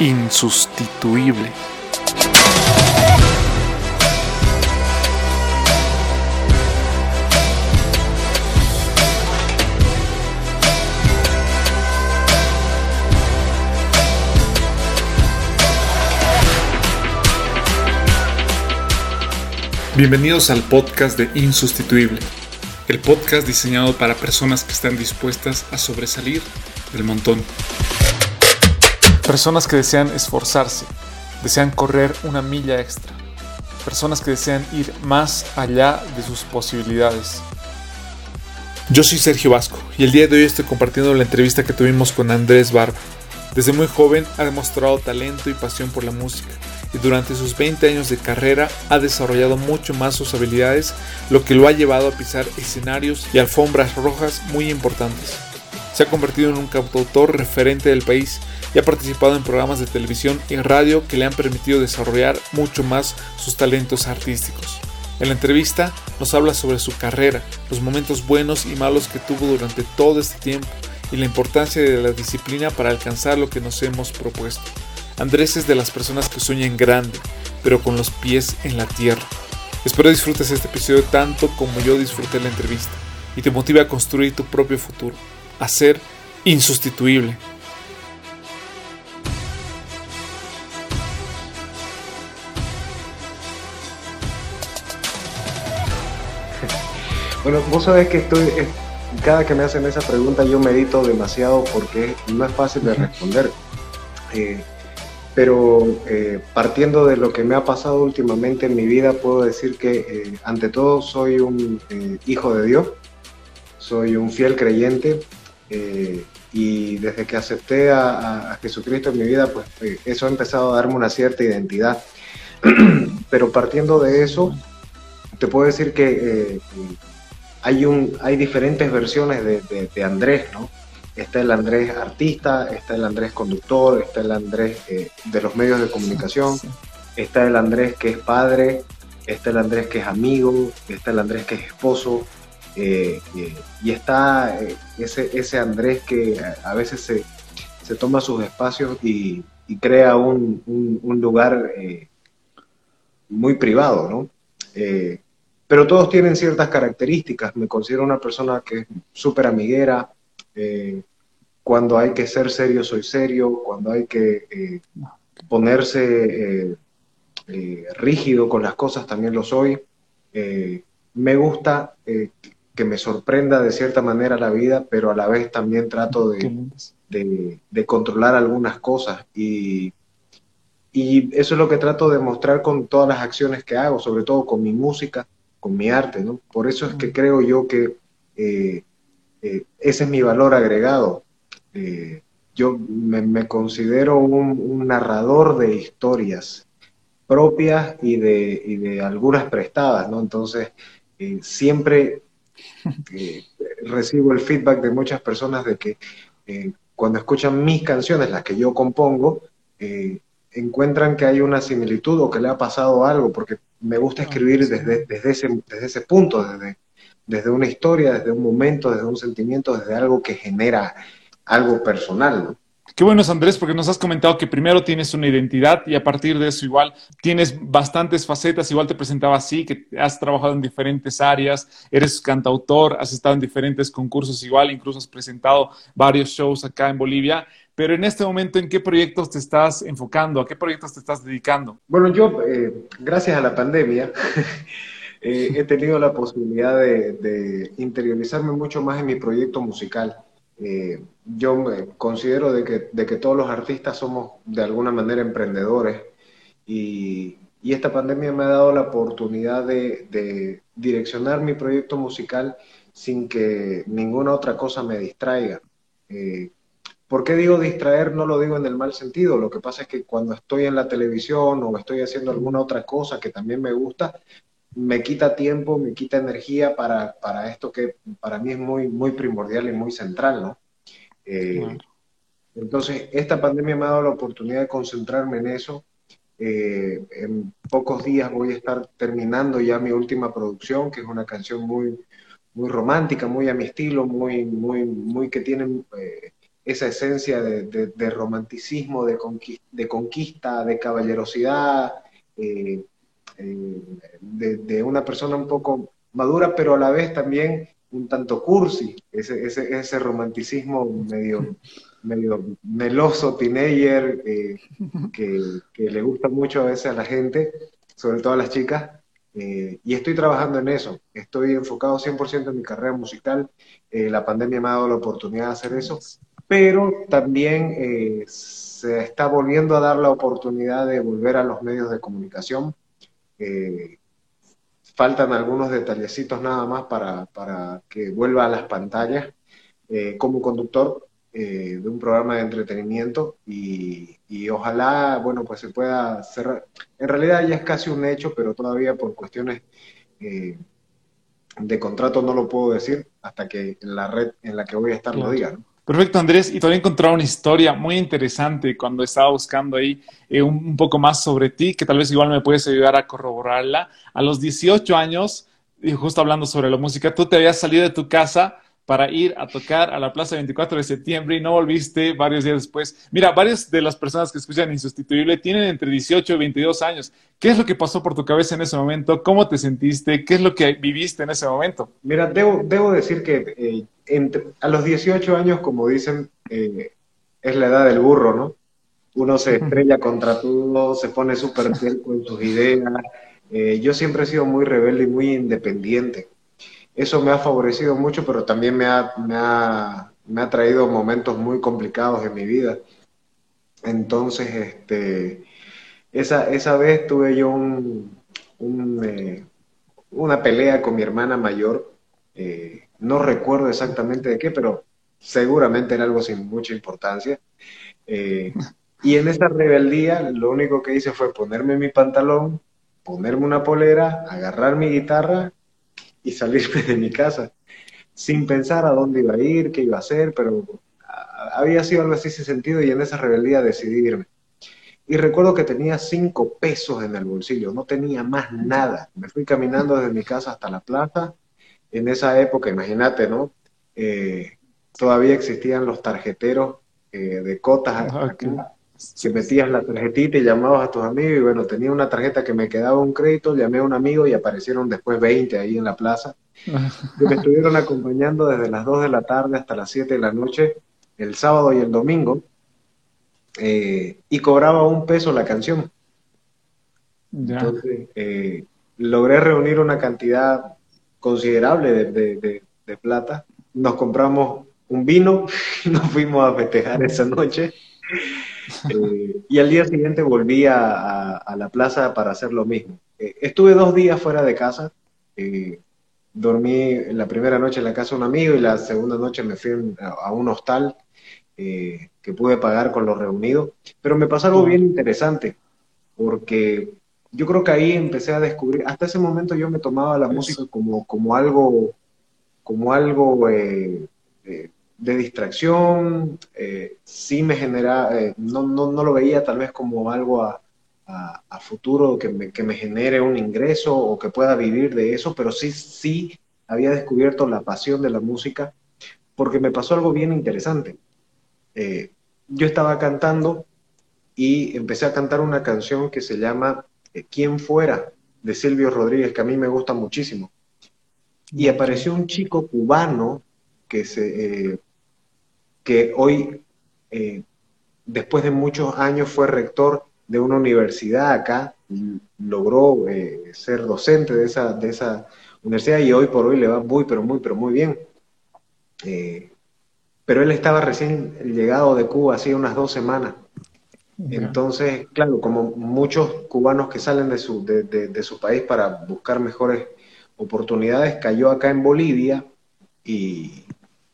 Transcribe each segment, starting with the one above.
insustituible. Bienvenidos al podcast de Insustituible, el podcast diseñado para personas que están dispuestas a sobresalir del montón. Personas que desean esforzarse, desean correr una milla extra. Personas que desean ir más allá de sus posibilidades. Yo soy Sergio Vasco y el día de hoy estoy compartiendo la entrevista que tuvimos con Andrés Barba. Desde muy joven ha demostrado talento y pasión por la música y durante sus 20 años de carrera ha desarrollado mucho más sus habilidades, lo que lo ha llevado a pisar escenarios y alfombras rojas muy importantes. Se ha convertido en un cantautor referente del país y ha participado en programas de televisión y radio que le han permitido desarrollar mucho más sus talentos artísticos. En la entrevista nos habla sobre su carrera, los momentos buenos y malos que tuvo durante todo este tiempo y la importancia de la disciplina para alcanzar lo que nos hemos propuesto. Andrés es de las personas que sueñan grande, pero con los pies en la tierra. Espero disfrutes este episodio tanto como yo disfruté la entrevista y te motive a construir tu propio futuro, a ser insustituible. Bueno, vos sabés que estoy, eh, cada que me hacen esa pregunta yo medito demasiado porque no es fácil de responder. Eh, pero eh, partiendo de lo que me ha pasado últimamente en mi vida, puedo decir que eh, ante todo soy un hijo de Dios, soy un fiel creyente y desde que acepté a, Jesucristo en mi vida, pues eso ha empezado a darme una cierta identidad. pero partiendo de eso, te puedo decir que hay, un, hay diferentes versiones de, de Andrés, ¿no? está el Andrés artista, está el Andrés conductor, está el Andrés eh, de los medios de comunicación, está el Andrés que es padre, está el Andrés que es amigo, está el Andrés que es esposo, eh, eh, y está ese, ese Andrés que a veces se, toma sus espacios y, crea un, un lugar muy privado, ¿no? pero todos tienen ciertas características. Me considero una persona que es súper amiguera, eh, cuando hay que ser serio, soy serio, cuando hay que eh, ponerse eh, rígido con las cosas, también lo soy. me gusta que me sorprenda de cierta manera la vida, pero a la vez también trato de, controlar algunas cosas y, y eso es lo que trato de mostrar con todas las acciones que hago, sobre todo con mi música, con mi arte, ¿no? Por eso es que creo yo que eh, ese es mi valor agregado. Eh, yo me, considero un, narrador de historias propias y de, de algunas prestadas, ¿no? Entonces, eh, recibo el feedback de muchas personas de que cuando escuchan mis canciones, las que yo compongo, encuentran que hay una similitud o que le ha pasado algo, porque me gusta escribir desde, desde, ese, desde ese punto, desde, desde una historia, desde un momento, desde un sentimiento, desde algo que genera algo personal, ¿no? Qué bueno es Andrés, porque nos has comentado que primero tienes una identidad y a partir de eso igual tienes bastantes facetas, igual te presentaba así, que has trabajado en diferentes áreas, eres cantautor, has estado en diferentes concursos igual, incluso has presentado varios shows acá en Bolivia, pero en este momento, ¿en qué proyectos te estás enfocando? ¿A qué proyectos te estás dedicando? Bueno, yo, eh, gracias a la pandemia, Eh, he tenido la posibilidad de, interiorizarme mucho más en mi proyecto musical. Eh, yo me considero de que, de que, todos los artistas somos de alguna manera emprendedores y, y esta pandemia me ha dado la oportunidad de, direccionar mi proyecto musical sin que ninguna otra cosa me distraiga. Eh, ¿Por qué digo distraer? No lo digo en el mal sentido. Lo que pasa es que cuando estoy en la televisión o estoy haciendo alguna otra cosa que también me gusta, me quita tiempo, me quita energía para, para, esto que para mí es muy, muy primordial y muy central, ¿no? Eh, entonces, esta pandemia me ha dado la oportunidad de concentrarme en eso. Eh, en pocos días voy a estar terminando ya mi última producción, que es una canción muy, muy romántica, muy a mi estilo, muy, muy, muy que tiene eh, esa esencia de, romanticismo, de, conquista, de, caballerosidad, eh, eh, de, una persona un poco madura, pero a la vez también un tanto cursi, ese, ese, romanticismo medio, medio meloso, teenager, eh, que, que, le gusta mucho a veces a la gente, sobre todo a las chicas, y estoy trabajando en eso, estoy enfocado 100% en mi carrera musical, la pandemia me ha dado la oportunidad de hacer eso, pero también eh, se está volviendo a dar la oportunidad de volver a los medios de comunicación. Eh, faltan algunos detallecitos nada más para, que vuelva a las pantallas eh, como conductor de un programa de entretenimiento y, y, ojalá, bueno, pues se pueda cerrar. En realidad ya es casi un hecho, pero todavía por cuestiones de contrato no lo puedo decir hasta que la red en la que voy a estar lo diga. ¿no? Perfecto, Andrés. Y todavía encontrado una historia muy interesante cuando estaba buscando ahí eh, un, poco más sobre ti, que tal vez igual me puedes ayudar a corroborarla. A los 18 años, y justo hablando sobre la música, tú te habías salido de tu casa para ir a tocar a la Plaza 24 de septiembre y no volviste varios días después. Mira, varias de las personas que escuchan Insustituible tienen entre 18 y 22 años. ¿Qué es lo que pasó por tu cabeza en ese momento? ¿Cómo te sentiste? ¿Qué es lo que viviste en ese momento? Mira, debo, debo decir que eh, entre, a los 18 años, como dicen, eh, es la edad del burro, ¿no? Uno se estrella contra todo, se pone súper fiel con sus ideas. Eh, yo siempre he sido muy rebelde y muy independiente eso me ha favorecido mucho, pero también me ha, me ha, me ha traído momentos muy complicados en mi vida. Entonces, este, esa, esa vez tuve yo un, eh, una pelea con mi hermana mayor. Eh, no recuerdo exactamente de qué, pero seguramente era algo sin mucha importancia. Eh, y en esa rebeldía lo único que hice fue ponerme mi pantalón, ponerme una polera, agarrar mi guitarra y salirme de mi casa sin pensar a dónde iba a ir, qué iba a hacer, pero había sido algo así sin sentido y en esa rebeldía decidí irme. Y recuerdo que tenía cinco pesos en el bolsillo, no tenía más nada. Me fui caminando desde mi casa hasta la plaza. En esa época, imagínate, ¿no? Eh, todavía existían los tarjeteros eh, de cotas. Ah, que metías la tarjetita y llamabas a tus amigos y bueno, tenía una tarjeta que me quedaba un crédito, llamé a un amigo y aparecieron después 20 ahí en la plaza. que me estuvieron acompañando desde las 2 de la tarde hasta las 7 de la noche, el sábado y el domingo, eh, y cobraba un peso la canción. Entonces, eh, logré reunir una cantidad considerable de, de plata. Nos compramos un vino nos fuimos a festejar esa noche. Eh, y al día siguiente volví a, la plaza para hacer lo mismo. Eh, estuve dos días fuera de casa. Eh, dormí la primera noche en la casa de un amigo y la segunda noche me fui a, un hostal que pude pagar con lo reunido. Pero me pasó algo bien interesante, porque yo creo que ahí empecé a descubrir, hasta ese momento yo me tomaba la música como, como algo, como algo de distracción, eh, sí me genera, eh, no, no, no, lo veía tal vez como algo a, a, futuro que me, que me, genere un ingreso o que pueda vivir de eso, pero sí, sí había descubierto la pasión de la música porque me pasó algo bien interesante. Eh, yo estaba cantando y empecé a cantar una canción que se llama ¿Quién fuera? de Silvio Rodríguez, que a mí me gusta muchísimo. Y apareció un chico cubano que se, que hoy, eh, después de muchos años, fue rector de una universidad acá, logró eh, ser docente de esa, de esa universidad y hoy por hoy le va muy, pero muy, pero muy bien. Eh, pero él estaba recién llegado de Cuba, hacía unas dos semanas. Entonces, claro, como muchos cubanos que salen de su, de, de su país para buscar mejores oportunidades, cayó acá en Bolivia y,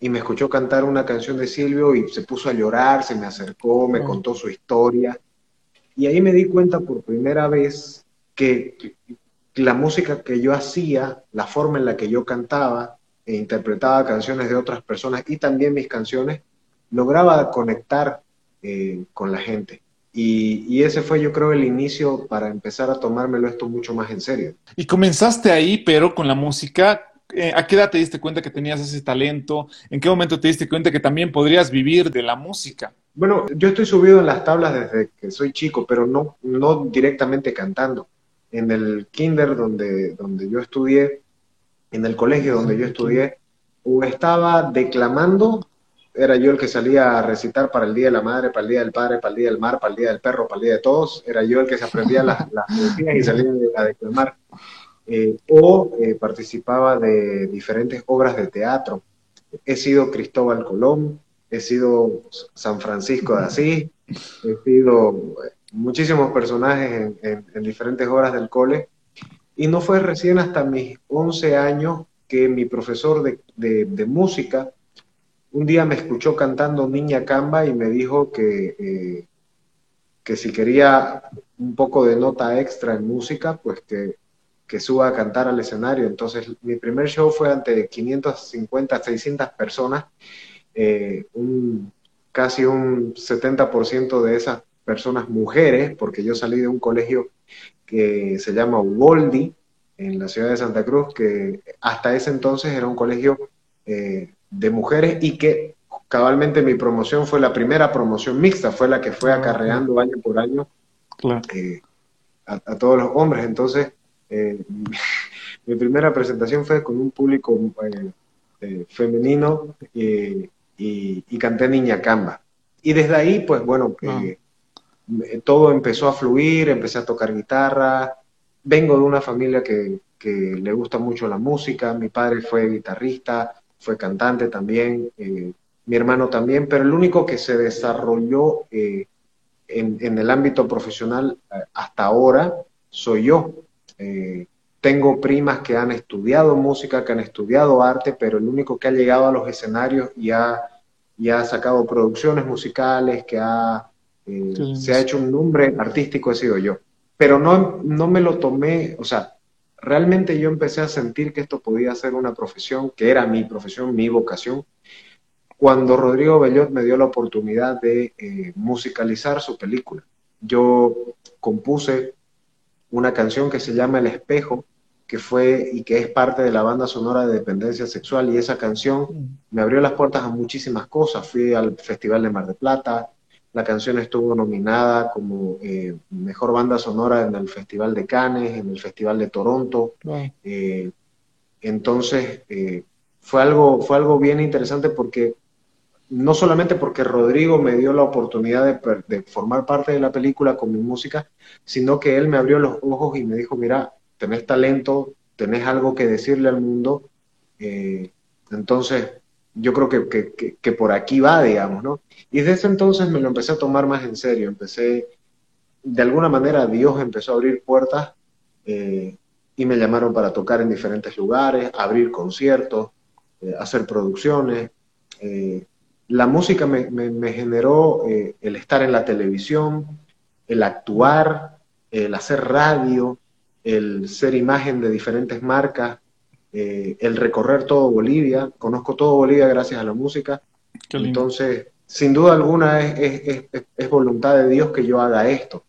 y me escuchó cantar una canción de Silvio y se puso a llorar, se me acercó, me contó su historia. Y ahí me di cuenta por primera vez que la música que yo hacía, la forma en la que yo cantaba e interpretaba canciones de otras personas y también mis canciones, lograba conectar eh, con la gente. Y, y, ese fue, yo creo, el inicio para empezar a tomármelo esto mucho más en serio. Y comenzaste ahí, pero con la música eh, ¿a qué edad te diste cuenta que tenías ese talento? ¿En qué momento te diste cuenta que también podrías vivir de la música? Bueno, yo estoy subido en las tablas desde que soy chico, pero no, no directamente cantando. En el kinder donde, donde yo estudié, en el colegio donde yo estudié, o estaba declamando, era yo el que salía a recitar para el Día de la Madre, para el Día del Padre, para el Día del Mar, para el Día del Perro, para el Día de Todos, era yo el que se aprendía las, las y salía a declamar. Eh, o eh, participaba de diferentes obras de teatro. He sido Cristóbal Colón, he sido San Francisco de Asís, he sido eh, muchísimos personajes en, diferentes obras del cole. Y no fue recién hasta mis 11 años que mi profesor de, música un día me escuchó cantando Niña Camba y me dijo que, que si quería un poco de nota extra en música, pues que que suba a cantar al escenario. Entonces, mi primer show fue ante 550, 600 personas, eh, un, casi un 70% de esas personas mujeres, porque yo salí de un colegio que se llama Uboldi, en la ciudad de Santa Cruz, que hasta ese entonces era un colegio eh, de mujeres y que cabalmente mi promoción fue la primera promoción mixta, fue la que fue ah, acarreando año por año eh, a, a, todos los hombres. Entonces, eh, mi primera presentación fue con un público eh, eh, femenino y, canté Niña Camba. Y desde ahí, pues bueno, ah. todo empezó a fluir, empecé a tocar guitarra. Vengo de una familia que, le gusta mucho la música, mi padre fue guitarrista, fue cantante también, mi hermano también, pero el único que se desarrolló en, en, el ámbito profesional hasta ahora soy yo. Eh, tengo primas que han estudiado música, que han estudiado arte, pero el único que ha llegado a los escenarios y ha, ha sacado producciones musicales, que ha, eh, se ha hecho un nombre artístico, he sido yo. Pero no, no me lo tomé, o sea, realmente yo empecé a sentir que esto podía ser una profesión, que era mi profesión, mi vocación, cuando Rodrigo Bellot me dio la oportunidad de eh, musicalizar su película. Yo compuse una canción que se llama El Espejo, que fue y que es parte de la banda sonora de Dependencia Sexual, y esa canción me abrió las puertas a muchísimas cosas. Fui al Festival de Mar de Plata, la canción estuvo nominada como eh, Mejor Banda Sonora en el Festival de Cannes, en el Festival de Toronto. Eh, entonces, eh, fue, algo, fue algo bien interesante porque no solamente porque Rodrigo me dio la oportunidad de, formar parte de la película con mi música, sino que él me abrió los ojos y me dijo, mira, tenés talento, tenés algo que decirle al mundo, eh, entonces yo creo que, por aquí va, digamos, ¿no? Y desde entonces me lo empecé a tomar más en serio, empecé, de alguna manera Dios empezó a abrir puertas eh, y me llamaron para tocar en diferentes lugares, abrir conciertos, eh, hacer producciones la música me, generó eh, el estar en la televisión, el actuar, el hacer radio, el ser imagen de diferentes marcas, eh, el recorrer todo Bolivia. Conozco todo Bolivia gracias a la música. Entonces, sin duda alguna es, voluntad de Dios que yo haga esto.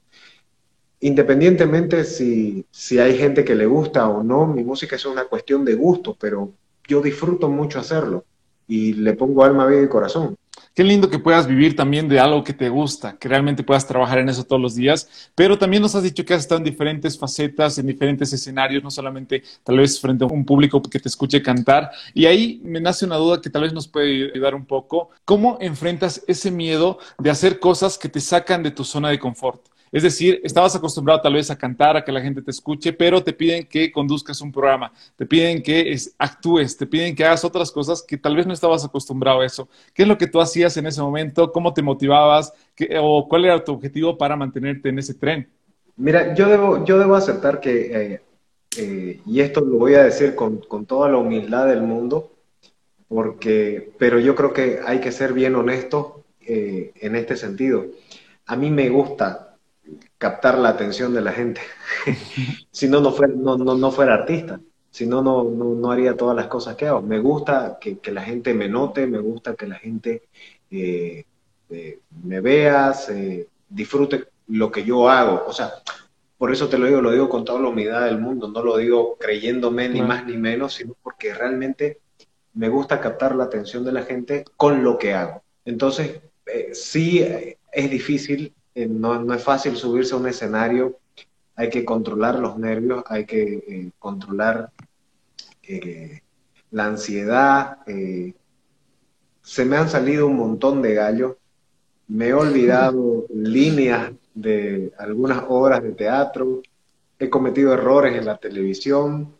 Independientemente si, si hay gente que le gusta o no, mi música es una cuestión de gusto, pero yo disfruto mucho hacerlo y le pongo alma, vida y corazón. Qué lindo que puedas vivir también de algo que te gusta, que realmente puedas trabajar en eso todos los días, pero también nos has dicho que has estado en diferentes facetas, en diferentes escenarios, no solamente tal vez frente a un público que te escuche cantar. Y ahí me nace una duda que tal vez nos puede ayudar un poco. ¿Cómo enfrentas ese miedo de hacer cosas que te sacan de tu zona de confort? Es decir, estabas acostumbrado tal vez a cantar, a que la gente te escuche, pero te piden que conduzcas un programa, te piden que actúes, te piden que hagas otras cosas que tal vez no estabas acostumbrado a eso. ¿Qué es lo que tú hacías en ese momento? ¿Cómo te motivabas? ¿O cuál era tu objetivo para mantenerte en ese tren? Mira, yo debo, yo debo aceptar que, eh, eh, y esto lo voy a decir con, toda la humildad del mundo, porque, pero yo creo que hay que ser bien honesto eh, en este sentido. A mí me gusta captar la atención de la gente. si no, no fuera, no, no, fuera artista. Si no, no, no, haría todas las cosas que hago. Me gusta que, la gente me note, me gusta que la gente eh, eh, me vea, disfrute lo que yo hago. O sea, por eso te lo digo, lo digo con toda la humildad del mundo, no lo digo creyéndome ni más ni menos, sino porque realmente me gusta captar la atención de la gente con lo que hago. Entonces, eh, sí es difícil, eh, no, no, es fácil subirse a un escenario, hay que controlar los nervios, hay que controlar la ansiedad. se me han salido un montón de gallos, me he olvidado líneas de algunas obras de teatro, he cometido errores en la televisión,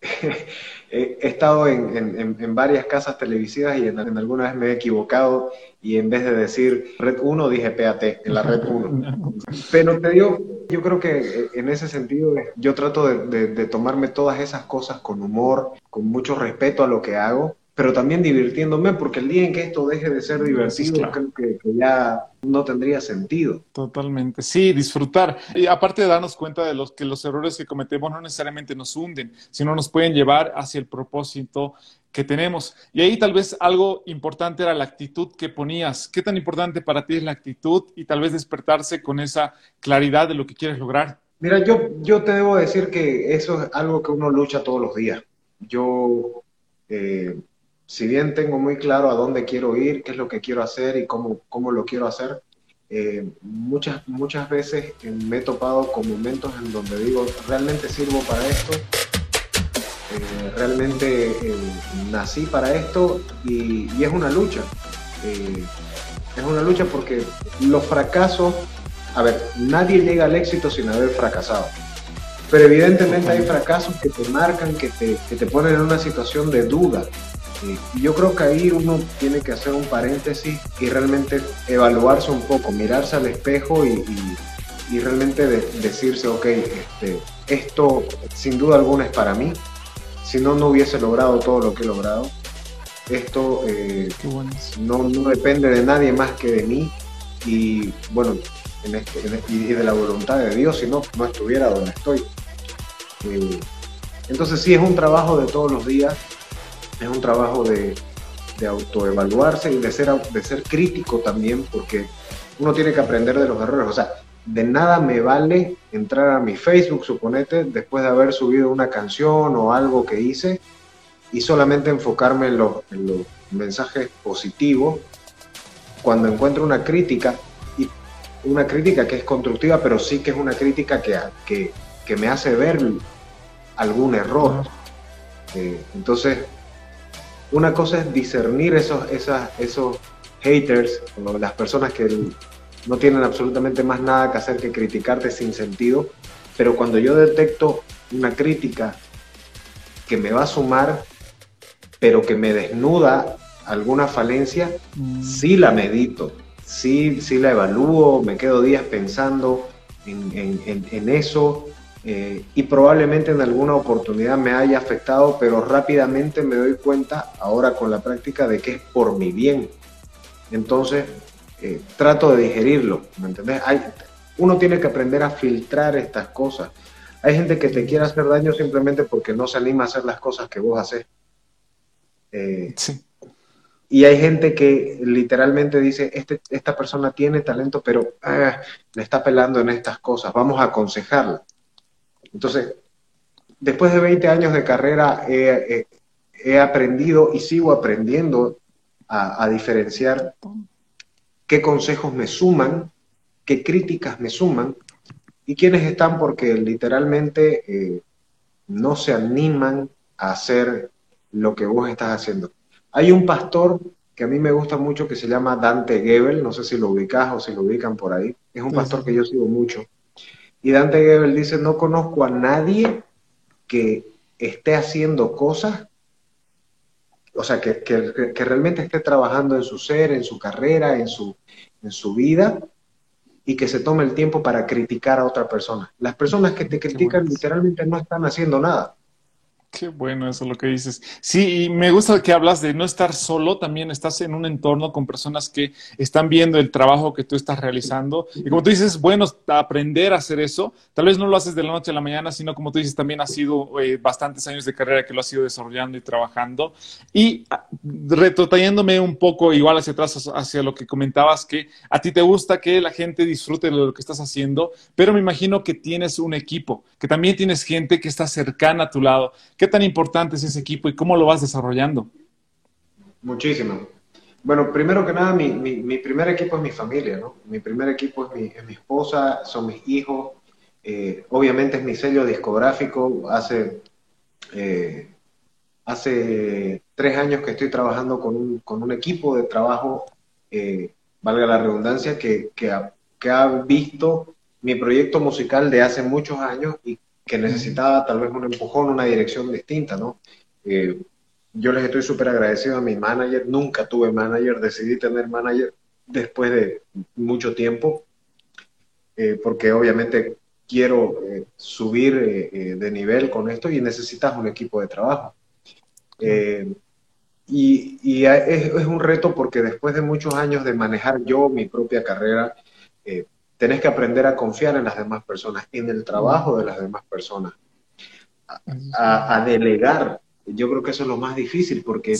he, estado en, varias casas televisivas y en, alguna vez me he equivocado y en vez de decir Red 1 dije PAT en la Red 1. Pero te digo, yo creo que en ese sentido yo trato de tomarme todas esas cosas con humor, con mucho respeto a lo que hago pero también divirtiéndome, porque el día en que esto deje de ser divertido, creo que, ya no tendría sentido. Totalmente, sí, disfrutar. Y aparte de darnos cuenta de los que los errores que cometemos no necesariamente nos hunden, sino nos pueden llevar hacia el propósito que tenemos. Y ahí tal vez algo importante era la actitud que ponías. ¿Qué tan importante para ti es la actitud y tal vez despertarse con esa claridad de lo que quieres lograr? Mira, yo, yo te debo decir que eso es algo que uno lucha todos los días. Yo eh, si bien tengo muy claro a dónde quiero ir, qué es lo que quiero hacer y cómo, cómo lo quiero hacer, eh, muchas, muchas veces me he topado con momentos en donde digo, realmente sirvo para esto, eh, realmente eh, nací para esto y, y es una lucha. es una lucha porque los fracasos, a ver, nadie llega al éxito sin haber fracasado. Pero evidentemente hay fracasos que te marcan, que te, que te ponen en una situación de duda, yo creo que ahí uno tiene que hacer un paréntesis y realmente evaluarse un poco, mirarse al espejo y, realmente decirse, ok, este, esto sin duda alguna es para mí, si no, no hubiese logrado todo lo que he logrado. Esto eh, no, depende de nadie más que de mí y bueno, este, este, y de la voluntad de Dios, si no, no estuviera donde estoy. Eh, entonces sí, es un trabajo de todos los días, es un trabajo de, de autoevaluarse y de ser, de ser crítico también, porque uno tiene que aprender de los errores. O sea, de nada me vale entrar a mi Facebook, suponete, después de haber subido una canción o algo que hice, y solamente enfocarme en los, mensajes positivos, cuando encuentro una crítica, y una crítica que es constructiva, pero sí que es una crítica que, que, que me hace ver algún error. Eh, entonces, una cosa es discernir esos, esas, esos haters, las personas que no tienen absolutamente más nada que hacer que criticarte sin sentido, pero cuando yo detecto una crítica que me va a sumar, pero que me desnuda alguna falencia, mm. sí la medito, sí, sí la evalúo, me quedo días pensando en, en eso, eh, y probablemente en alguna oportunidad me haya afectado, pero rápidamente me doy cuenta ahora con la práctica de que es por mi bien. Entonces, eh, trato de digerirlo, ¿me entendés? Hay, uno tiene que aprender a filtrar estas cosas. Hay gente que te quiere hacer daño simplemente porque no se anima a hacer las cosas que vos haces. Eh, y hay gente que literalmente dice, este, esta persona tiene talento, pero ah, le está pelando en estas cosas, vamos a aconsejarla. Entonces, después de 20 años de carrera he, aprendido y sigo aprendiendo a, diferenciar qué consejos me suman, qué críticas me suman y quiénes están porque literalmente eh, no se animan a hacer lo que vos estás haciendo. Hay un pastor que a mí me gusta mucho que se llama Dante Gebel, no sé si lo ubicas o si lo ubican por ahí, es un pastor que yo sigo mucho. Y Dante Gebel dice, no conozco a nadie que esté haciendo cosas, o sea, que, realmente esté trabajando en su ser, en su carrera, en su, en su vida, y que se tome el tiempo para criticar a otra persona. Las personas que te critican literalmente no están haciendo nada. Qué bueno eso lo que dices. Sí, y me gusta que hablas de no estar solo, también estás en un entorno con personas que están viendo el trabajo que tú estás realizando. Y como tú dices, bueno, aprender a hacer eso. Tal vez no lo haces de la noche a la mañana, sino como tú dices, también ha sido eh, bastantes años de carrera que lo has ido desarrollando y trabajando. Y ah, retrotrayéndome un poco igual hacia atrás, hacia lo que comentabas, que a ti te gusta que la gente disfrute de lo que estás haciendo, pero me imagino que tienes un equipo, que también tienes gente que está cercana a tu lado ¿Qué tan importante es ese equipo y cómo lo vas desarrollando? Muchísimo. Bueno, primero que nada, mi, mi, primer equipo es mi familia, ¿no? Mi primer equipo es mi, es mi esposa, son mis hijos, eh, obviamente es mi sello discográfico. Hace, eh, hace tres años que estoy trabajando con un, con un equipo de trabajo, eh, valga la redundancia, que, ha, que ha visto mi proyecto musical de hace muchos años y que necesitaba tal vez un empujón, una dirección distinta, ¿no? yo les estoy súper agradecido a mi manager, nunca tuve manager, decidí tener manager después de mucho tiempo, eh, porque obviamente quiero eh, subir eh, de nivel con esto y necesitas un equipo de trabajo. y, es, un reto porque después de muchos años de manejar yo mi propia carrera, tenés que aprender a confiar en las demás personas, en el trabajo de las demás personas, a, a delegar yo creo que eso es lo más difícil porque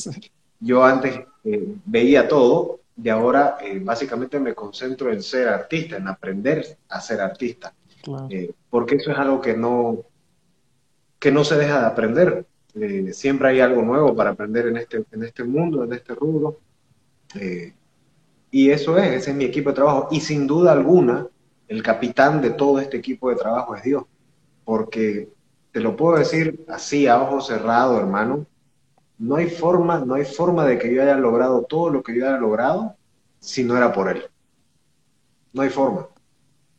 yo antes eh, veía todo y ahora eh, básicamente me concentro en ser artista, en aprender a ser artista. Eh, porque eso es algo que no, que no se deja de aprender. siempre hay algo nuevo para aprender en este, en este mundo, en este rubro. Y eso es, ese es mi equipo de trabajo. Y sin duda alguna, el capitán de todo este equipo de trabajo es Dios. Porque te lo puedo decir así a ojos cerrados, hermano. No hay forma, no hay forma de que yo haya logrado todo lo que yo haya logrado si no era por él. No hay forma.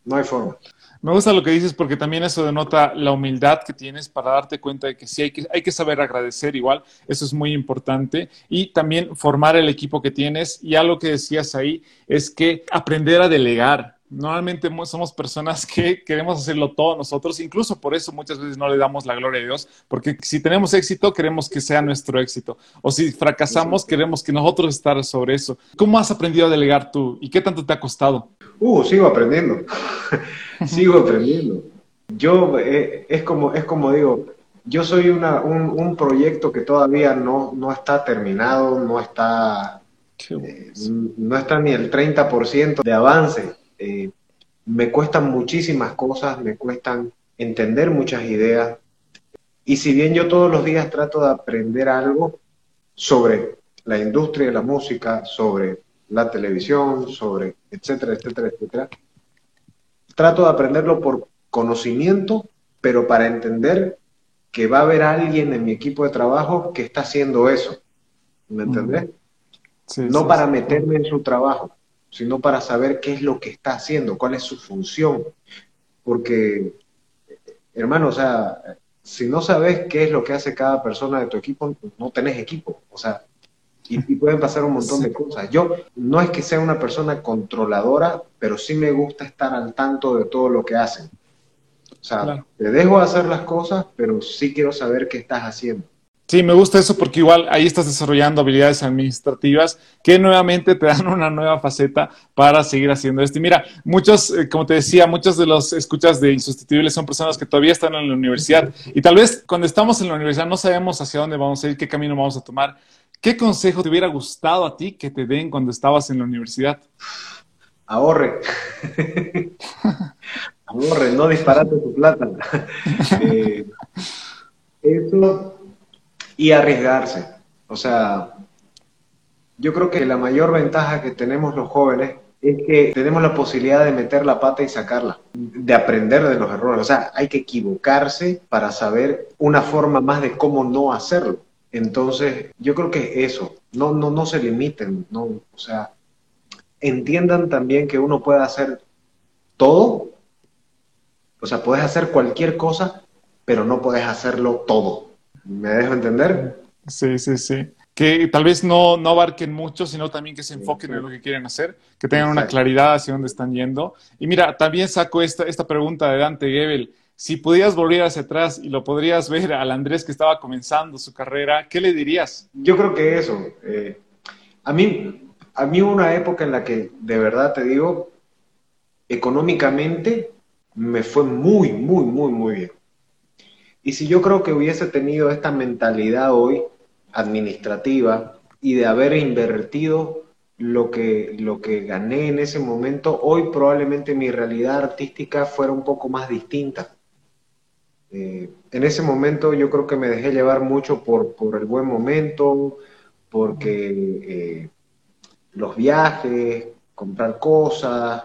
No hay forma. Me gusta lo que dices porque también eso denota la humildad que tienes para darte cuenta de que sí hay que, hay que saber agradecer igual, eso es muy importante. Y también formar el equipo que tienes. Y algo que decías ahí es que aprender a delegar normalmente somos personas que queremos hacerlo todo nosotros, incluso por eso muchas veces no le damos la gloria a Dios, porque si tenemos éxito, queremos que sea nuestro éxito, o si fracasamos, queremos que nosotros estar sobre eso. ¿Cómo has aprendido a delegar tú y qué tanto te ha costado? Uh, sigo aprendiendo, sigo aprendiendo. Yo, eh, es, como, es como digo, yo soy una, un, proyecto que todavía no, no está terminado, no está, eh, no está ni el 30% de avance eh, me cuestan muchísimas cosas, me cuestan entender muchas ideas. Y si bien yo todos los días trato de aprender algo sobre la industria de la música, sobre la televisión, sobre etcétera, etcétera, etcétera, trato de aprenderlo por conocimiento, pero para entender que va a haber alguien en mi equipo de trabajo que está haciendo eso. ¿Me entendés? no para meterme en su trabajo, sino para saber qué es lo que está haciendo, cuál es su función. Porque, hermano, o sea, si no sabes qué es lo que hace cada persona de tu equipo, no tenés equipo. O sea, y, pueden pasar un montón de cosas. Yo no es que sea una persona controladora, pero sí me gusta estar al tanto de todo lo que hacen. O sea, te dejo hacer las cosas, pero sí quiero saber qué estás haciendo. Sí, me gusta eso porque igual ahí estás desarrollando habilidades administrativas que nuevamente te dan una nueva faceta para seguir haciendo esto. Y mira, muchos, eh, como te decía, muchos de los escuchas de Insustituibles son personas que todavía están en la universidad y tal vez cuando estamos en la universidad no sabemos hacia dónde vamos a ir, qué camino vamos a tomar. ¿Qué consejo te hubiera gustado a ti que te den cuando estabas en la universidad? Ahorre. Ahorre, no disparate tu plata. eh, eso y arriesgarse. O sea, yo creo que la mayor ventaja que tenemos los jóvenes es que tenemos la posibilidad de meter la pata y sacarla, de aprender de los errores. O sea, hay que equivocarse para saber una forma más de cómo no hacerlo. Entonces, yo creo que eso, no, no, no se limiten, no, o sea, entiendan también que uno puede hacer todo, o sea, puedes hacer cualquier cosa, pero no puedes hacerlo todo. ¿Me dejo entender? Sí, sí, sí. Que tal vez no, no abarquen mucho, sino también que se enfoquen en lo que quieren hacer, que tengan una claridad hacia dónde están yendo. Y mira, también saco esta, esta pregunta de Dante Gebel. Si pudieras volver hacia atrás y lo podrías ver al Andrés que estaba comenzando su carrera, ¿qué le dirías? Yo creo que eso. Eh, a, mí, a mí una época en la que, de verdad te digo, económicamente me fue muy, muy, muy, muy bien. Y si yo creo que hubiese tenido esta mentalidad hoy administrativa y de haber invertido lo que, lo que gané en ese momento, hoy probablemente mi realidad artística fuera un poco más distinta. Eh, en ese momento yo creo que me dejé llevar mucho por, por el buen momento, porque eh, los viajes, comprar cosas,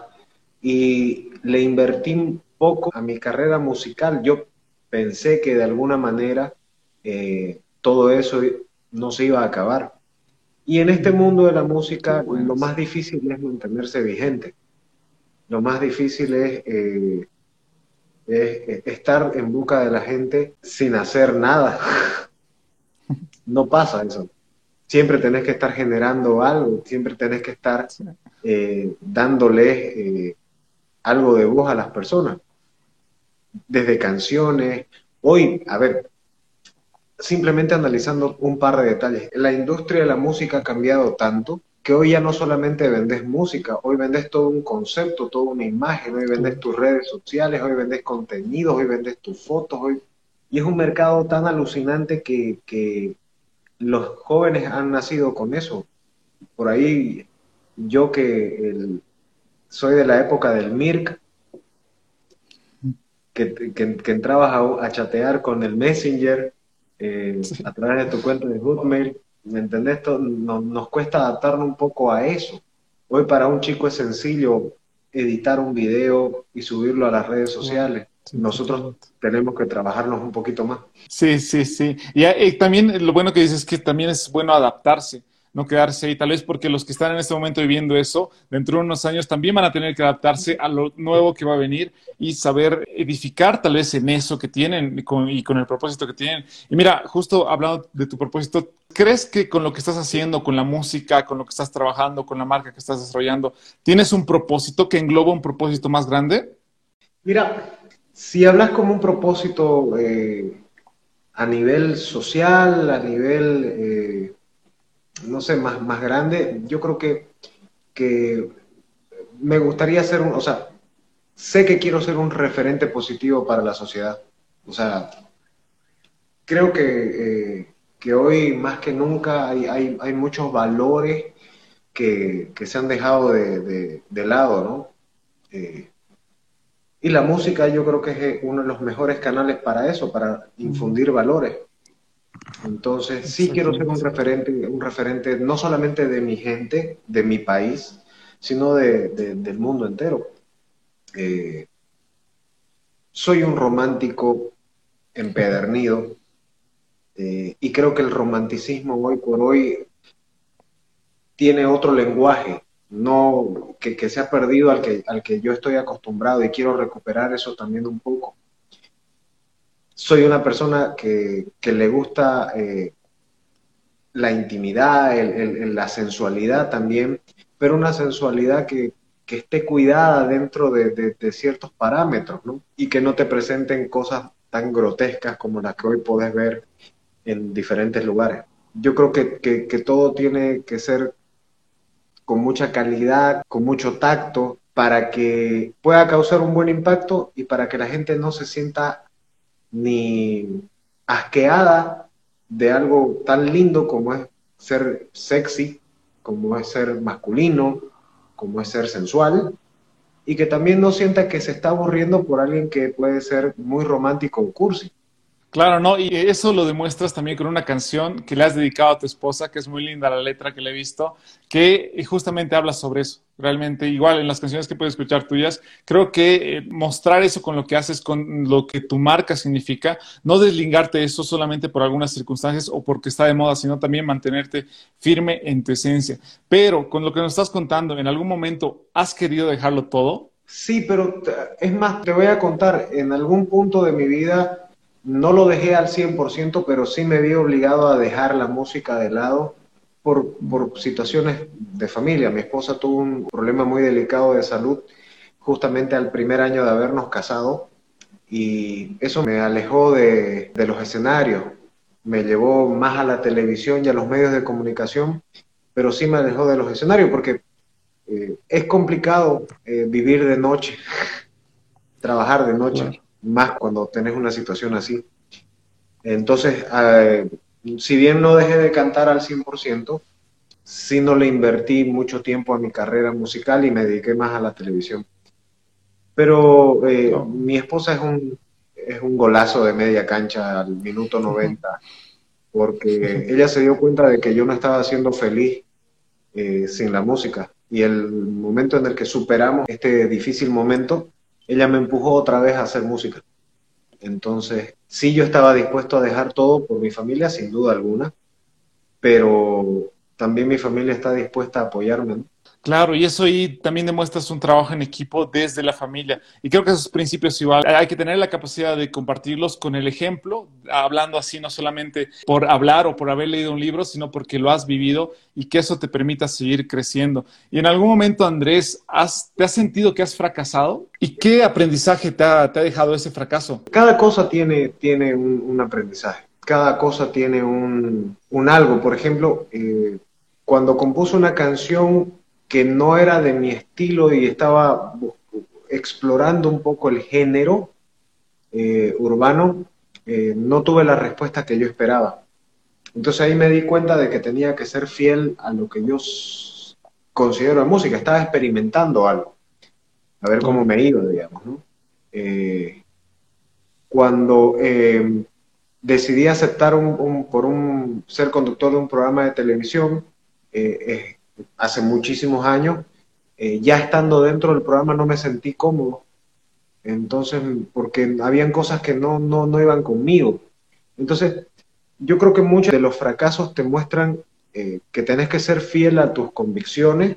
y le invertí poco a mi carrera musical. Yo pensé que de alguna manera eh, todo eso no se iba a acabar. Y en este mundo de la música lo más difícil es mantenerse vigente. Lo más difícil es, eh, es estar en busca de la gente sin hacer nada. no pasa eso siempre tenés que estar generando algo, siempre tenés que estar eh, dándole eh, algo de voz a las personas, desde canciones. Hoy, a ver, simplemente analizando un par de detalles, la industria de la música ha cambiado tanto que hoy ya no solamente vendes música, hoy vendes todo un concepto, toda una imagen, hoy vendes tus redes sociales, hoy vendes contenidos, hoy vendes tus fotos, hoy... y es un mercado tan alucinante que, que los jóvenes han nacido con eso. Por ahí, yo que soy de la época del MIRC, que, que, entrabas a, chatear con el Messenger eh, a través de tu cuenta de Hotmail, ¿me entendés? Esto nos cuesta adaptarnos un poco a eso. Hoy para un chico es sencillo editar un video y subirlo a las redes sociales nosotros tenemos que trabajarnos un poquito más. Sí, sí, sí. Y, también lo bueno que dices es que también es bueno adaptarse, no quedarse ahí, tal vez porque los que están en este momento viviendo eso, dentro de unos años también van a tener que adaptarse a lo nuevo que va a venir y saber edificar tal vez en eso que tienen y con, y con el propósito que tienen. Y mira, justo hablando de tu propósito, ¿crees que con lo que estás haciendo, con la música, con lo que estás trabajando, con la marca que estás desarrollando, tienes un propósito que engloba un propósito más grande? Mira, si hablas como un propósito eh, a nivel social, a nivel, eh, no sé, más, más grande, yo creo que, que me gustaría ser un, o sea, sé que quiero ser un referente positivo para la sociedad. O sea, creo que, eh, que hoy más que nunca hay, hay, hay muchos valores que, que, se han dejado de, de, lado, ¿no? Y la música yo creo que es eh, uno de los mejores canales para eso, para infundir valores. Entonces, sí quiero ser un referente, un referente no solamente de mi gente, de mi país, sino de, del mundo entero. Eh, soy un romántico empedernido eh, y creo que el romanticismo hoy por hoy tiene otro lenguaje no, que, se ha perdido al que, al que yo estoy acostumbrado y quiero recuperar eso también un poco. Soy una persona que, le gusta eh, la intimidad, la sensualidad también, pero una sensualidad que, esté cuidada dentro de, ciertos parámetros, ¿no? Y que no te presenten cosas tan grotescas como las que hoy puedes ver en diferentes lugares. Yo creo que, que todo tiene que ser con mucha calidad, con mucho tacto, para que pueda causar un buen impacto y para que la gente no se sienta ni asqueada de algo tan lindo como es ser sexy, como es ser masculino, como es ser sensual, y que también no sienta que se está aburriendo por alguien que puede ser muy romántico o cursi. Claro, ¿no? Y eso lo demuestras también con una canción que le has dedicado a tu esposa, que es muy linda la letra que le he visto, que justamente habla sobre eso. Realmente, igual en las canciones que puedes escuchar tuyas, creo que eh, mostrar eso con lo que haces, con lo que tu marca significa, no deslingarte eso solamente por algunas circunstancias o porque está de moda, sino también mantenerte firme en tu esencia. Pero con lo que nos estás contando, ¿en algún momento has querido dejarlo todo? Sí, pero es más, te voy a contar, en algún punto de mi vida no lo dejé al 100%, pero sí me vi obligado a dejar la música de lado por, situaciones de familia. Mi esposa tuvo un problema muy delicado de salud justamente al primer año de habernos casado y eso me alejó de, los escenarios, me llevó más a la televisión y a los medios de comunicación, pero sí me alejó de los escenarios porque eh, es complicado eh, vivir de noche, trabajar de noche más cuando tenés una situación así. Entonces, eh, si bien no dejé de cantar al 100%, sí no le invertí mucho tiempo a mi carrera musical y me dediqué más a la televisión. Pero eh, mi esposa es un, es un golazo de media cancha al minuto 90, porque ella se dio cuenta de que yo no estaba siendo feliz eh, sin la música. Y el momento en el que superamos este difícil momento, ella me empujó otra vez a hacer música. Entonces, sí yo estaba dispuesto a dejar todo por mi familia, sin duda alguna, pero también mi familia está dispuesta a apoyarme. Claro, y eso ahí también demuestras un trabajo en equipo desde la familia. Y creo que esos principios igual hay que tener la capacidad de compartirlos con el ejemplo, hablando así no solamente por hablar o por haber leído un libro, sino porque lo has vivido y que eso te permita seguir creciendo. Y en algún momento, Andrés, has, ¿te has sentido que has fracasado? ¿Y qué aprendizaje te ha, dejado ese fracaso? Cada cosa tiene, tiene un, aprendizaje. Cada cosa tiene un, algo. Por ejemplo, eh, cuando compuso una canción que no era de mi estilo y estaba explorando un poco el género eh, urbano, eh, no tuve la respuesta que yo esperaba. Entonces ahí me di cuenta de que tenía que ser fiel a lo que yo considero música. Estaba experimentando algo, a ver cómo me iba, digamos. Eh, cuando decidí aceptar por un ser conductor de un programa de televisión, hace muchísimos años, eh, ya estando dentro del programa no me sentí cómodo. Entonces, porque habían cosas que no, no, no iban conmigo. Entonces, yo creo que muchos de los fracasos te muestran eh, que tenés que ser fiel a tus convicciones,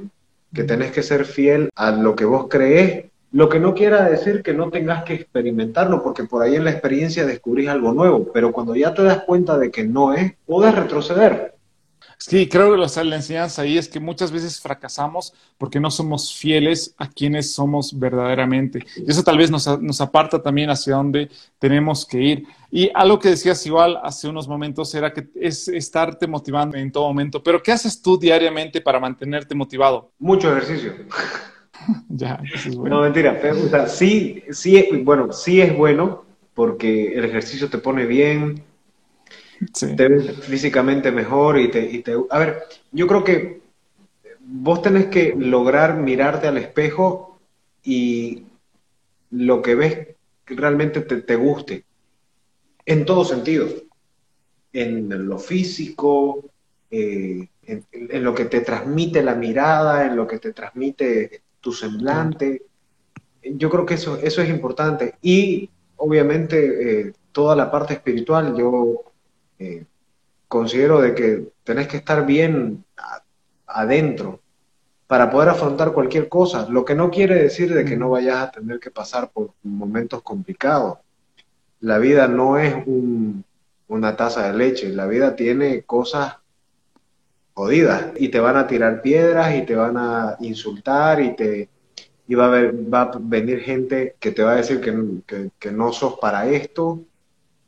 que tenés que ser fiel a lo que vos crees, lo que no quiera decir que no tengas que experimentarlo, porque por ahí en la experiencia descubrís algo nuevo, pero cuando ya te das cuenta de que no es, puedes retroceder. Sí, creo que la enseñanza ahí es que muchas veces fracasamos porque no somos fieles a quienes somos verdaderamente. Y eso tal vez nos, nos aparta también hacia dónde tenemos que ir. Y algo que decías igual hace unos momentos era que es estarte motivando en todo momento. Pero ¿qué haces tú diariamente para mantenerte motivado? Mucho ejercicio. ya, eso es bueno. No, mentira. o sea, sí, sí, bueno, sí es bueno porque el ejercicio te pone bien, te ves físicamente mejor y te, y te... A ver, yo creo que vos tenés que lograr mirarte al espejo y lo que ves realmente te, guste, en todo sentido, en lo físico, eh, en, lo que te transmite la mirada, en lo que te transmite tu semblante. Yo creo que eso, eso es importante. Y obviamente eh, toda la parte espiritual, yo eh, considero de que tenés que estar bien adentro para poder afrontar cualquier cosa, lo que no quiere decir de que no vayas a tener que pasar por momentos complicados. La vida no es una taza de leche, la vida tiene cosas jodidas y te van a tirar piedras y te van a insultar y te va, a va a venir gente que te va a decir que, que no sos para esto,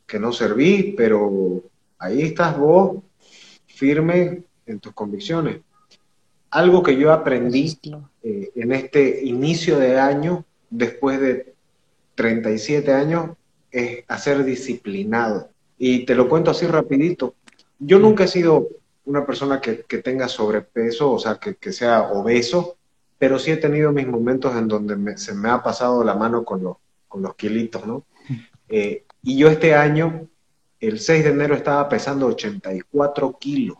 que no servís, pero Ahí estás vos firme en tus convicciones. Algo que yo aprendí eh, en este inicio de año, después de 37 años, es hacer disciplinado. Y te lo cuento así rapidito. Yo nunca he sido una persona que, tenga sobrepeso, o sea, que, sea obeso, pero sí he tenido mis momentos en donde se me ha pasado la mano con los, con los kilitos, ¿no? Eh, y yo este año el 6 de enero estaba pesando 84 kilos.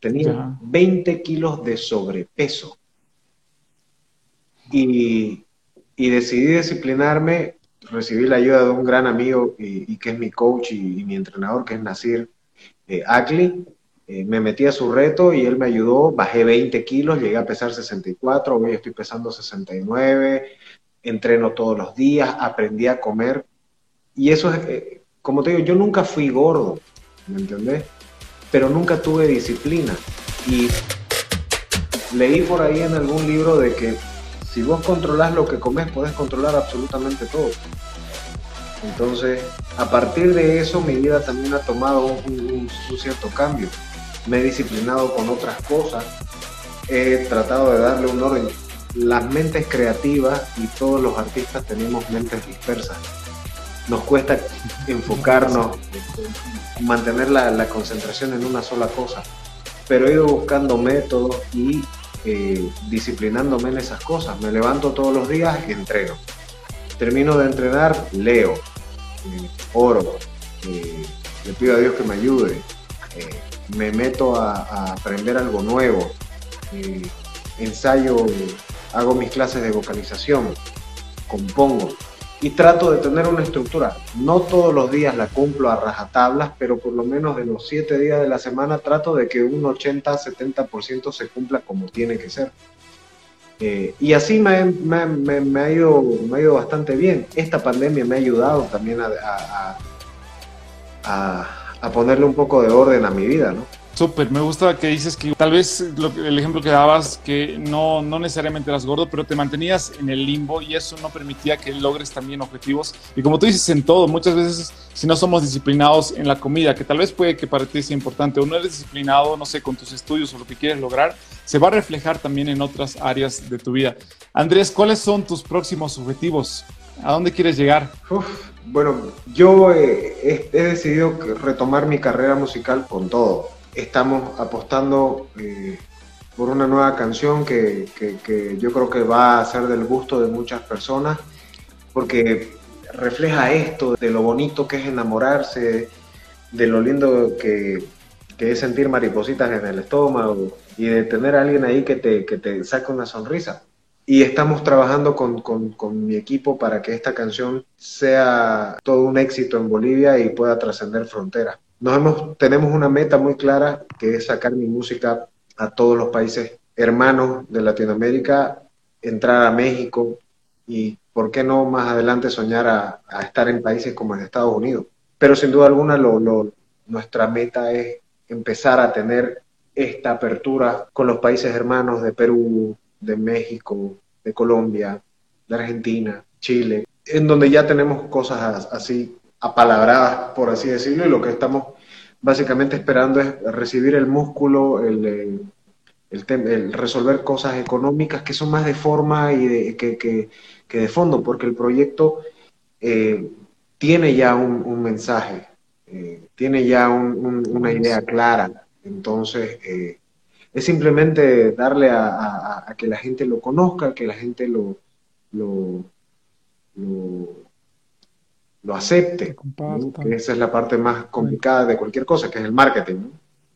Tenía 20 kilos de sobrepeso. Y, decidí disciplinarme, recibí la ayuda de un gran amigo y, que es mi coach y, mi entrenador, que es Nasir eh, Akli. Eh, me metí a su reto y él me ayudó, bajé 20 kilos, llegué a pesar 64, hoy estoy pesando 69, entreno todos los días, aprendí a comer. Y eso es, eh, como te digo, yo nunca fui gordo, ¿me entendés? Pero nunca tuve disciplina. Y leí por ahí en algún libro de que si vos controlás lo que comes, podés controlar absolutamente todo. Entonces, a partir de eso, mi vida también ha tomado un, cierto cambio. Me he disciplinado con otras cosas, he tratado de darle un orden. Las mentes creativas y todos los artistas tenemos mentes dispersas nos cuesta enfocarnos, mantener la, concentración en una sola cosa. Pero he ido buscando métodos y eh, disciplinándome en esas cosas. Me levanto todos los días y entreno. termino de entrenar, leo, eh, oro, eh, le pido a Dios que me ayude, me meto a, aprender algo nuevo, ensayo, hago mis clases de vocalización, compongo y trato de tener una estructura. No todos los días la cumplo a rajatablas, pero por lo menos de los siete días de la semana trato de que un 80-70% se cumpla como tiene que ser. Eh, y así me, ha ido, me ha ido bastante bien. Esta pandemia me ha ayudado también a, a, ponerle un poco de orden a mi vida, ¿no? Súper, me gusta que dices que tal vez el ejemplo que dabas, que no, no necesariamente eras gordo, pero te mantenías en el limbo y eso no permitía que logres también objetivos. Y como tú dices en todo, muchas veces si no somos disciplinados en la comida, que tal vez puede que para ti sea importante, o no eres disciplinado, no sé, con tus estudios o lo que quieres lograr, se va a reflejar también en otras áreas de tu vida. Andrés, ¿cuáles son tus próximos objetivos? ¿A dónde quieres llegar? bueno, yo he decidido retomar mi carrera musical con todo estamos apostando eh, por una nueva canción que, yo creo que va a ser del gusto de muchas personas, porque refleja esto de lo bonito que es enamorarse, de lo lindo que, es sentir maripositas en el estómago y de tener alguien ahí que te, que te saque una sonrisa. Y estamos trabajando con, con mi equipo para que esta canción sea todo un éxito en Bolivia y pueda trascender fronteras hemos, tenemos una meta muy clara que es sacar mi música a todos los países hermanos de Latinoamérica, entrar a México y, ¿por qué no más adelante soñar a, estar en países como en Estados Unidos? Pero sin duda alguna lo, nuestra meta es empezar a tener esta apertura con los países hermanos de Perú, de México, de Colombia, de Argentina, Chile, en donde ya tenemos cosas así apalabradas, por así decirlo, y lo que estamos básicamente esperando es recibir el músculo, el, el, resolver cosas económicas que son más de forma y de, que, de fondo, porque el proyecto eh, tiene ya un, mensaje, eh, tiene ya una idea clara. Entonces, eh, es simplemente darle a, que la gente lo conozca, que la gente lo, lo lo acepte. esa es la parte más complicada de cualquier cosa, que es el marketing.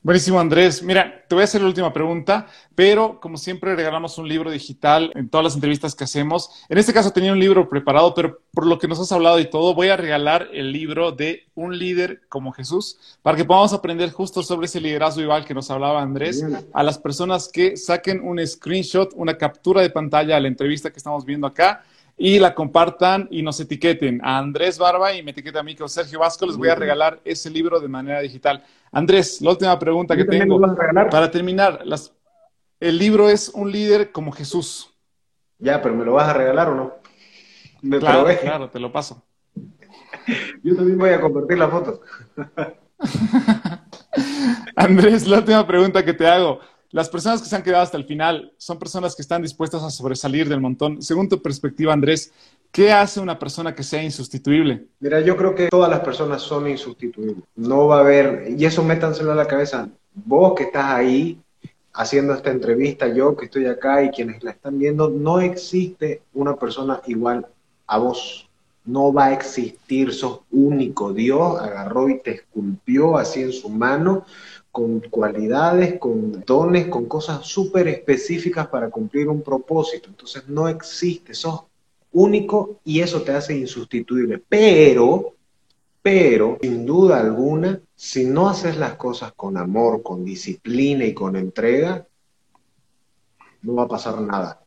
Buenísimo, Andrés. Mira, te voy a hacer la última pregunta, pero como siempre regalamos un libro digital en todas las entrevistas que hacemos. En este caso tenía un libro preparado, pero por lo que nos has hablado y todo, voy a regalar el libro de Un líder como Jesús para que podamos aprender justo sobre ese liderazgo igual que nos hablaba Andrés a las personas que saquen un screenshot, una captura de pantalla a la entrevista que estamos viendo acá y la compartan y nos etiqueten a Andrés Barba y me etiqueta a mí que Sergio Vasco. Les voy a regalar ese libro de manera digital. Andrés, la última pregunta que tengo para terminar. el libro es Un líder como Jesús. Ya, pero ¿me lo vas a regalar o no? Me claro, claro, te lo paso. Yo también voy a compartir la foto. Andrés, la última pregunta que te hago. Las personas que se han quedado hasta el final son personas que están dispuestas a sobresalir del montón. Según tu perspectiva, Andrés, ¿qué hace una persona que sea insustituible? Mira, yo creo que todas las personas son insustituibles. No va a haber, y eso métanselo a la cabeza. Vos que estás ahí haciendo esta entrevista, yo que estoy acá y quienes la están viendo, no existe una persona igual a vos. No va a existir, sos único. Dios agarró y te esculpió así en su mano con cualidades, con dones, con cosas súper específicas para cumplir un propósito. Entonces no existe, sos único y eso te hace insustituible. Pero, pero, sin duda alguna, si no haces las cosas con amor, con disciplina y con entrega, no va a pasar nada.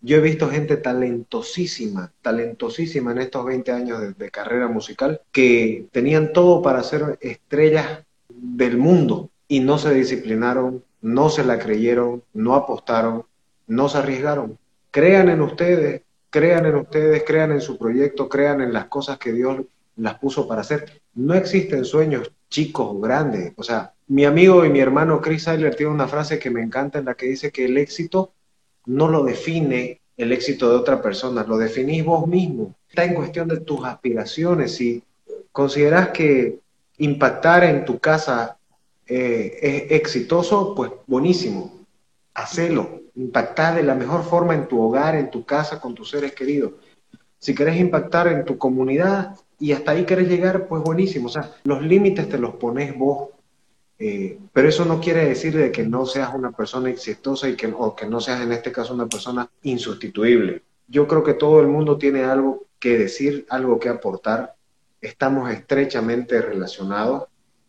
Yo he visto gente talentosísima, talentosísima en estos 20 años de, de carrera musical, que tenían todo para ser estrellas del mundo, y no se disciplinaron, no se la creyeron, no apostaron, no se arriesgaron. Crean en ustedes, crean en ustedes, crean en su proyecto, crean en las cosas que Dios las puso para hacer. No existen sueños chicos o grandes. O sea, mi amigo y mi hermano Chris Seiler tiene una frase que me encanta en la que dice que el éxito no lo define el éxito de otra persona, lo definís vos mismo. Está en cuestión de tus aspiraciones. Si consideras que impactar en tu casa eh, es exitoso, pues buenísimo, hacelo, impactar de la mejor forma en tu hogar, en tu casa, con tus seres queridos. Si querés impactar en tu comunidad y hasta ahí querés llegar, pues buenísimo. O sea, los límites te los pones vos. Eh, pero eso no quiere decir de que no seas una persona exitosa y que, o que no seas en este caso una persona insustituible. Yo creo que todo el mundo tiene algo que decir, algo que aportar. Estamos estrechamente relacionados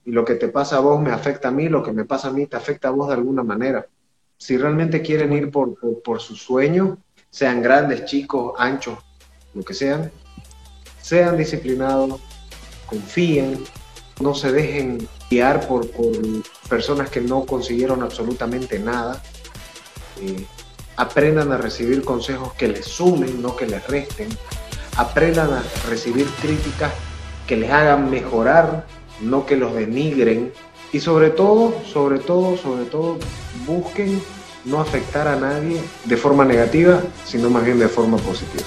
y lo que te pasa a vos me afecta a mí, lo que me pasa a mí te afecta a vos de alguna manera. Si realmente quieren ir por, por, su sueño, sean grandes, chicos, anchos, lo que sean, sean disciplinados, confíen, no se dejen guiar por, por personas que no consiguieron absolutamente nada. Eh, aprendan a recibir consejos que les sumen, no que les resten. Aprendan a recibir críticas que les hagan mejorar no que los denigren y sobre todo, sobre todo, sobre todo, busquen no afectar a nadie de forma negativa, sino más bien de forma positiva.